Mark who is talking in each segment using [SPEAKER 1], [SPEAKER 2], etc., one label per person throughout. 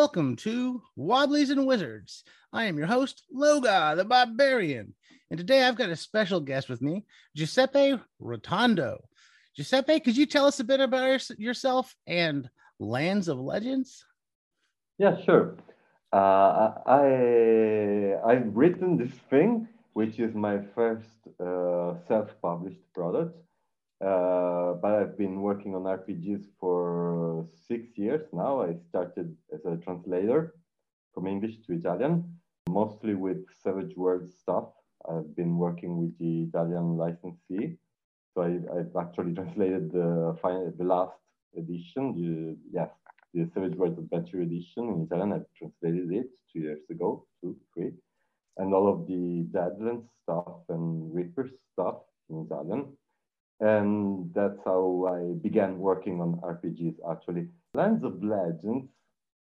[SPEAKER 1] Welcome to Wobblies and Wizards. I am your host, Loga the Barbarian. And today I've got a special guest with me, Giuseppe Rotondo. Giuseppe, could you tell us a bit about yourself and Lands of Legends?
[SPEAKER 2] Yeah, sure. Uh, I I've written this thing, which is my first uh, self-published product. Uh, but I've been working on RPGs for six years now. I started as a translator from English to Italian, mostly with Savage Worlds stuff. I've been working with the Italian licensee. So I, have actually translated the, final, the last edition, the, yes, the Savage Worlds Adventure edition in Italian. I've translated it two years ago, two, three. And all of the Deadlands stuff and Reaper stuff and that's how I began working on RPGs actually. Lands of Legends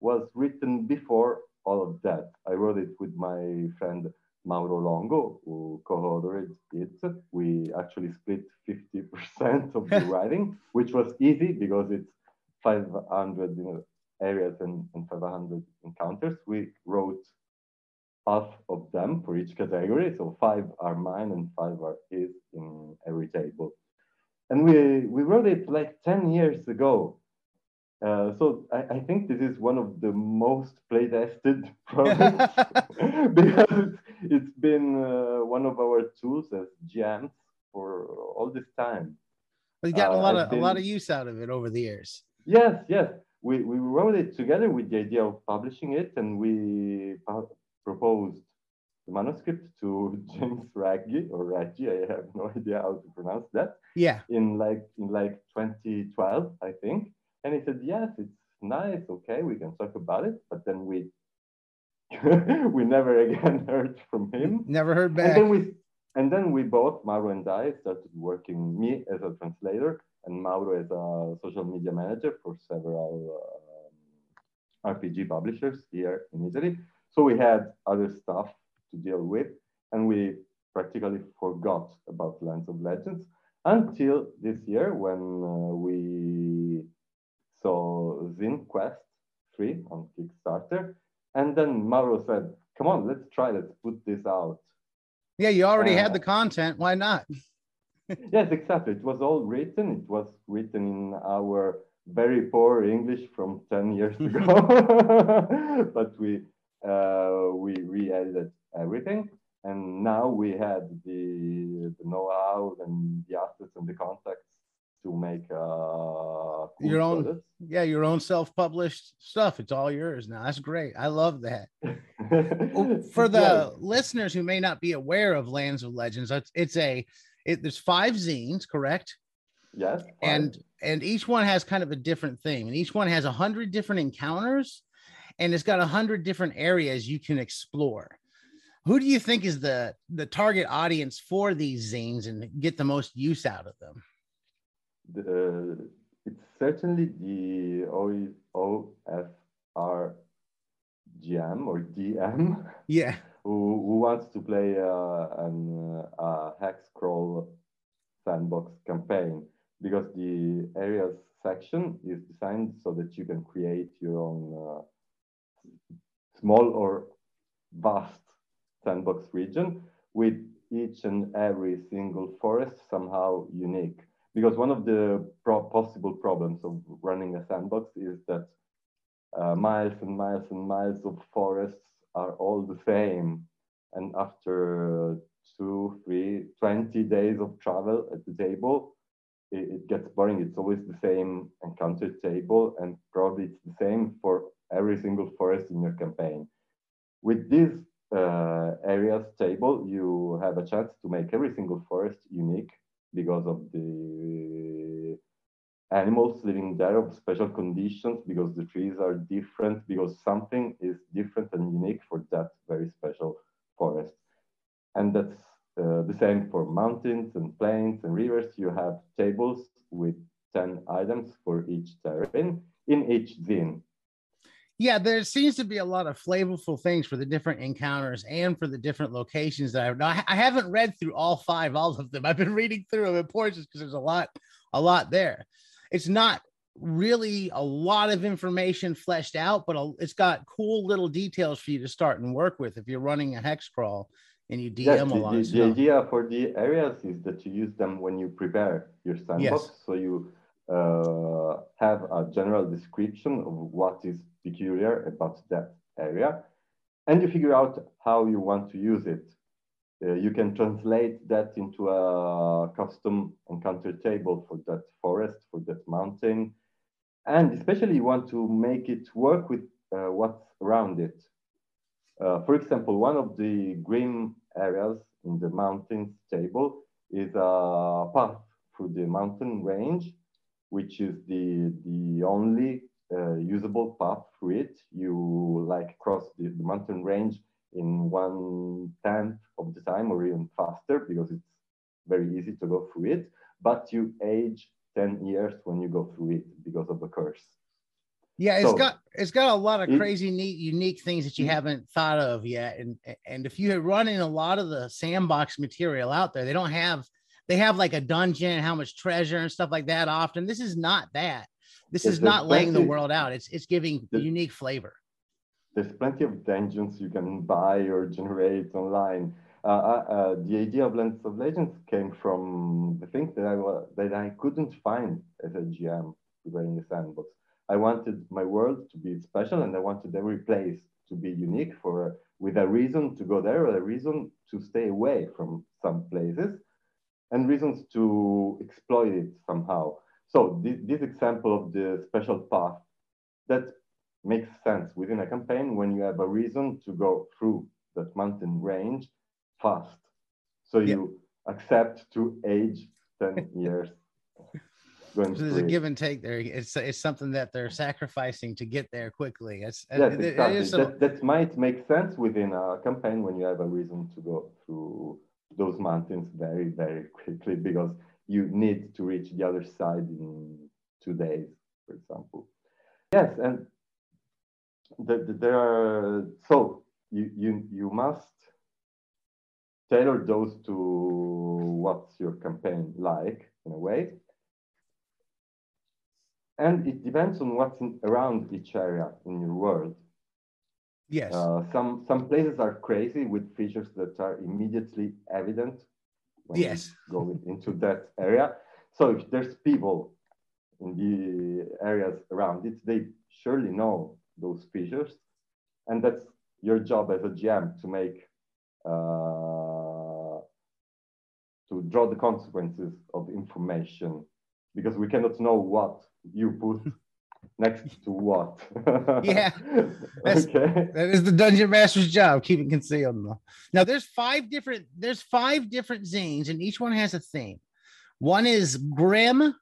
[SPEAKER 2] was written before all of that. I wrote it with my friend Mauro Longo, who co-authored it. We actually split 50% of the writing, which was easy because it's 500 you know, areas and, and 500 encounters. We wrote half of them for each category. So five are mine and five are his in every table and we we wrote it like 10 years ago uh, so I, I, think this is one of the most play tested products because it's been uh, one of our tools as GMs for all this time.
[SPEAKER 1] You got uh, a lot of been, a lot of use out of it over the years.
[SPEAKER 2] Yes, yes. We, we wrote it together with the idea of publishing it, and we proposed the manuscript to James Raggi or Raggi, I have no idea how to pronounce that.
[SPEAKER 1] Yeah.
[SPEAKER 2] In like in like 2012, I think. And he said, yes, it's nice, okay, we can talk about it. But then we we never again heard from him.
[SPEAKER 1] Never heard back.
[SPEAKER 2] And then we and then we both, Mauro and I, started working, me as a translator and Mauro as a social media manager for several um, RPG publishers here in Italy. So we had other stuff to deal with. And we practically forgot about Lands of Legends until this year when uh, we saw Zine Quest 3 on Kickstarter. And then Mauro said, come on, let's try, let's put this out.
[SPEAKER 1] Yeah, you already uh, had the content. Why not?
[SPEAKER 2] yes, exactly. It was all written. It was written in our very poor English from 10 years ago. but we we re-edited everything. And now we had the, the know-how and the assets and the contacts to make uh,
[SPEAKER 1] cool your own, products. yeah, your own self-published stuff. It's all yours now. That's great. I love that. For the yeah. listeners who may not be aware of Lands of Legends, it's, it's a it, there's five zines, correct?
[SPEAKER 2] Yes. Five.
[SPEAKER 1] And and each one has kind of a different theme, and each one has a hundred different encounters, and it's got a hundred different areas you can explore who do you think is the the target audience for these zines and get the most use out of them?
[SPEAKER 2] The, it's certainly the OSR GM or DM.
[SPEAKER 1] Yeah.
[SPEAKER 2] Who, who wants to play uh, an uh, hex crawl sandbox campaign because the areas section is designed so that you can create your own uh, small or vast sandbox region with each and every single forest somehow unique. Because one of the pro possible problems of running a sandbox is that uh, miles and miles and miles of forests are all the same. And after two, three, 20 days of travel at the table, it, it gets boring. It's always the same encounter table, and probably it's the same for every single forest in your campaign. With this uh, areas table, you have a chance to make every single forest unique because of the animals living there of special conditions, because the trees are different, because something is different and unique for that very special forest. And that's uh, the same for mountains and plains and rivers. You have tables with 10 items for each terrain in each zine
[SPEAKER 1] yeah, there seems to be a lot of flavorful things for the different encounters and for the different locations that I've. I haven't read through all five, all of them. I've been reading through them in portions because there's a lot, a lot there. It's not really a lot of information fleshed out, but it's got cool little details for you to start and work with if you're running a hex crawl and you DM
[SPEAKER 2] yes,
[SPEAKER 1] a lot.
[SPEAKER 2] The, the idea for the areas is that you use them when you prepare your sandbox. Yes. So you have a general description of what is peculiar about that area, and you figure out how you want to use it. Uh, you can translate that into a custom encounter table for that forest, for that mountain, and especially you want to make it work with uh, what's around it. Uh, for example, one of the green areas in the mountains table is a path through the mountain range, which is the, the only uh, usable path through it. You like cross the, the mountain range in one tenth of the time or even faster because it's very easy to go through it, but you age 10 years when you go through it because of the curse.
[SPEAKER 1] Yeah, it's so, got it's got a lot of crazy, it, neat, unique things that you haven't thought of yet. And and if you had run in a lot of the sandbox material out there, they don't have they have like a dungeon, how much treasure and stuff like that. Often, this is not that. This is not laying the world out. It's it's giving unique flavor.
[SPEAKER 2] There's plenty of dungeons you can buy or generate online. Uh, uh, uh the idea of Lands of Legends came from the thing that I that I couldn't find as a GM running the sandbox. I wanted my world to be special, and I wanted every place to be unique for with a reason to go there, or a reason to stay away from some places, and reasons to exploit it somehow. So this, this example of the special path that makes sense within a campaign when you have a reason to go through that mountain range fast. So you yeah. accept to age 10 years
[SPEAKER 1] so there's a give and take there. It's it's something that they're sacrificing to get there quickly. It's uh,
[SPEAKER 2] yes, it, exactly. It some... that, that might make sense within a campaign when you have a reason to go through those mountains very very quickly because you need to reach the other side in two days, for example. Yes, and the, the, there are so you you you must tailor those to what's your campaign like in a way and it depends on what's in, around each area in your world.
[SPEAKER 1] Yes.
[SPEAKER 2] Uh, some some places are crazy with features that are immediately evident
[SPEAKER 1] when yes.
[SPEAKER 2] you go into that area. So if there's people in the areas around it, they surely know those features, and that's your job as a GM to make uh, to draw the consequences of information because we cannot know what you put next to what.
[SPEAKER 1] yeah, okay. That is the dungeon master's job, keeping concealed. Now, there's five different there's five different zines, and each one has a theme. One is grim,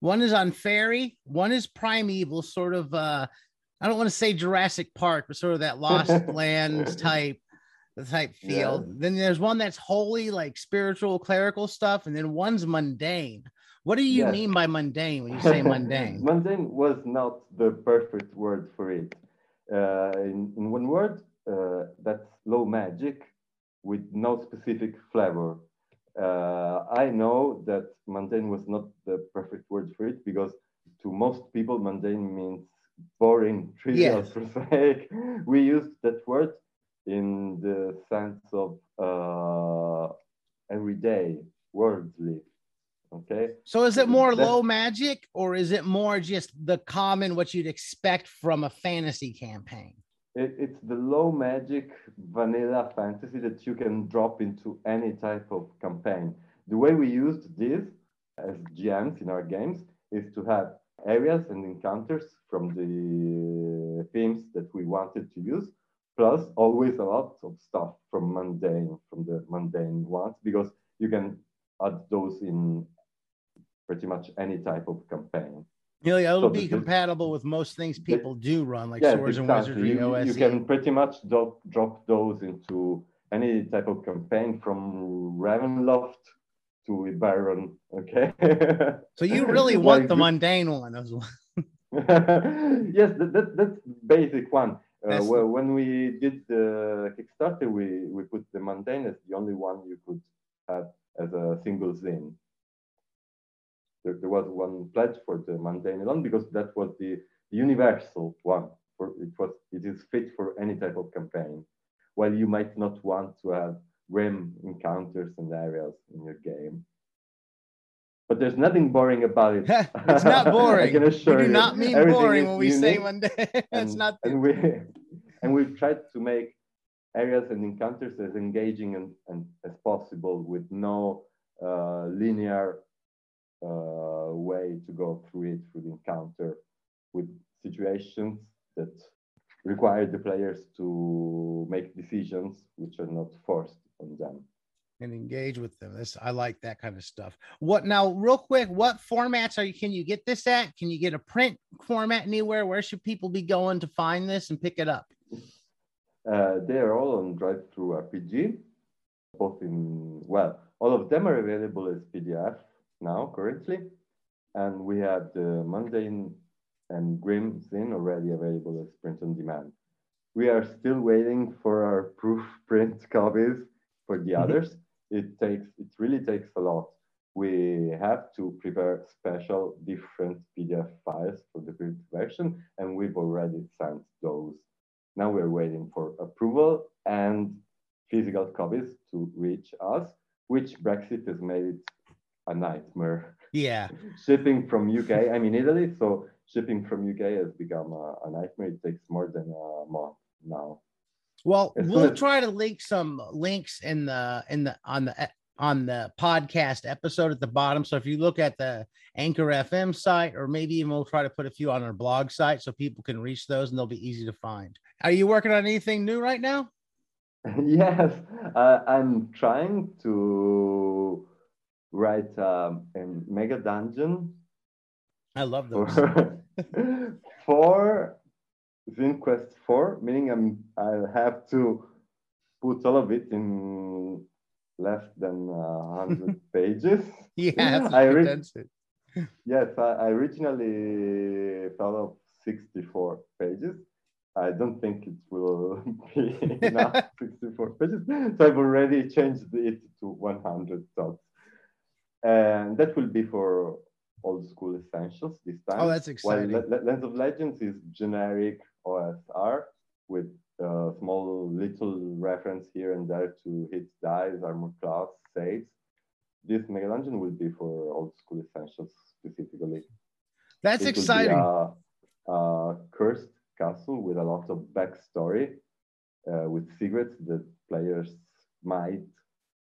[SPEAKER 1] one is on fairy, one is primeval, sort of. uh I don't want to say Jurassic Park, but sort of that Lost Lands type the type feel. Yeah. Then there's one that's holy, like spiritual, clerical stuff, and then one's mundane. What do you yes. mean by mundane when you say mundane?
[SPEAKER 2] mundane was not the perfect word for it. Uh, in, in, one word, uh, that's low magic with no specific flavor. Uh, I know that mundane was not the perfect word for it because to most people, mundane means boring, trivial, yes. prosaic. We used that word in the sense of uh, everyday, worldly. Okay.
[SPEAKER 1] So is it more low magic or is it more just the common what you'd expect from a fantasy campaign?
[SPEAKER 2] It, it's the low magic vanilla fantasy that you can drop into any type of campaign. The way we used this as GMs in our games is to have areas and encounters from the themes that we wanted to use plus always a lot of stuff from mundane from the mundane ones because you can add those in pretty much any type of campaign
[SPEAKER 1] yeah, it'll so be compatible with most things people do run, like Swords exactly. and Wizardry
[SPEAKER 2] you, OSE. You can pretty much drop, drop those into any type of campaign from Ravenloft to Baron. Okay.
[SPEAKER 1] so you really want like, the mundane one as well.
[SPEAKER 2] yes, that, that, that's basic one. Uh, well, when we did the Kickstarter, we, we put the mundane as the only one you could have as a single zine. There, there was one pledge for the mundane alone because that was the, universal one. For, it was it is fit for any type of campaign. While you might not want to have grim encounters and areas in your game. But there's nothing boring about it.
[SPEAKER 1] it's not boring. I can assure we do not mean Everything boring when we say mundane. it's
[SPEAKER 2] and,
[SPEAKER 1] not.
[SPEAKER 2] And we and we've tried to make areas and encounters as engaging and, and as possible with no uh, linear uh, way to go through it through the encounter with situations that require the players to make decisions which are not forced on them
[SPEAKER 1] and engage with them. This I like that kind of stuff. What now, real quick? What formats are you? Can you get this at? Can you get a print format anywhere? Where should people be going to find this and pick it up?
[SPEAKER 2] Uh, they are all on drive through rpg both in well, all of them are available as PDF now currently, and we have the mundane and grim zine already available as print on demand. We are still waiting for our proof print copies for the mm-hmm. others. It takes it really takes a lot. We have to prepare special different PDF files for the print version, and we've already sent those. Now we're waiting for approval and physical copies to reach us, which Brexit has made it a nightmare.
[SPEAKER 1] Yeah.
[SPEAKER 2] shipping from UK, I'm in Italy, so shipping from UK has become a, a nightmare. It takes more than a month now.
[SPEAKER 1] Well, as we'll try to link some links in the in the on the on the podcast episode at the bottom. So if you look at the Anchor FM site, or maybe even we'll try to put a few on our blog site so people can reach those and they'll be easy to find. Are you working on anything new right now?
[SPEAKER 2] yes, uh, I'm trying to write um, a mega dungeon.
[SPEAKER 1] I love those.
[SPEAKER 2] For, for Zine Quest 4, meaning I'm, I have to put all of it in less than uh, 100 pages.
[SPEAKER 1] Yeah, I re-
[SPEAKER 2] Yes, I, I originally thought of 64 pages. I don't think it will be enough 64 pages. So I've already changed it to 100 thoughts. And that will be for old school essentials this time.
[SPEAKER 1] Oh, that's exciting.
[SPEAKER 2] While Le- Lands of Legends is generic OSR with a small little reference here and there to hit dice, armor class, saves. This Mega Dungeon will be for old school essentials specifically.
[SPEAKER 1] That's it exciting.
[SPEAKER 2] A, a, cursed castle with a lot of backstory, uh, with secrets that players might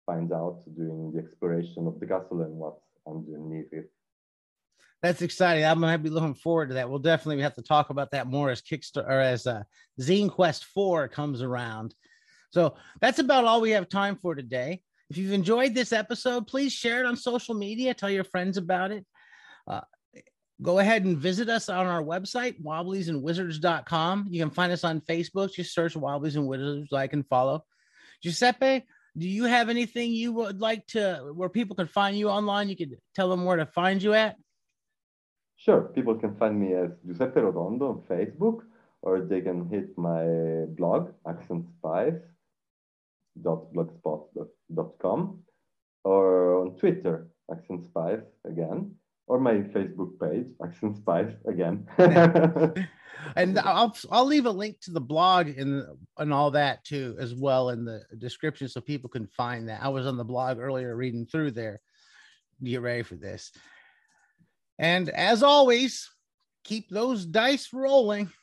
[SPEAKER 2] find out during the exploration of the and what's underneath it.
[SPEAKER 1] That's exciting. I'm gonna be looking forward to that. We'll definitely have to talk about that more as Kickstarter or as uh, Zine Quest 4 comes around. So that's about all we have time for today. If you've enjoyed this episode, please share it on social media. Tell your friends about it. Uh, go ahead and visit us on our website, wobbliesandwizards.com. You can find us on Facebook. Just search Wobblies and Wizards, like and follow. Giuseppe, do you have anything you would like to where people can find you online? You could tell them where to find you at.
[SPEAKER 2] Sure, people can find me as Giuseppe Rotondo on Facebook, or they can hit my blog, accentspice.blogspot.com, or on Twitter, Accent Spice again, or my Facebook page, Accent Spice again.
[SPEAKER 1] and I'll I'll leave a link to the blog and and all that too as well in the description so people can find that. I was on the blog earlier reading through there. Get ready for this. And as always, keep those dice rolling.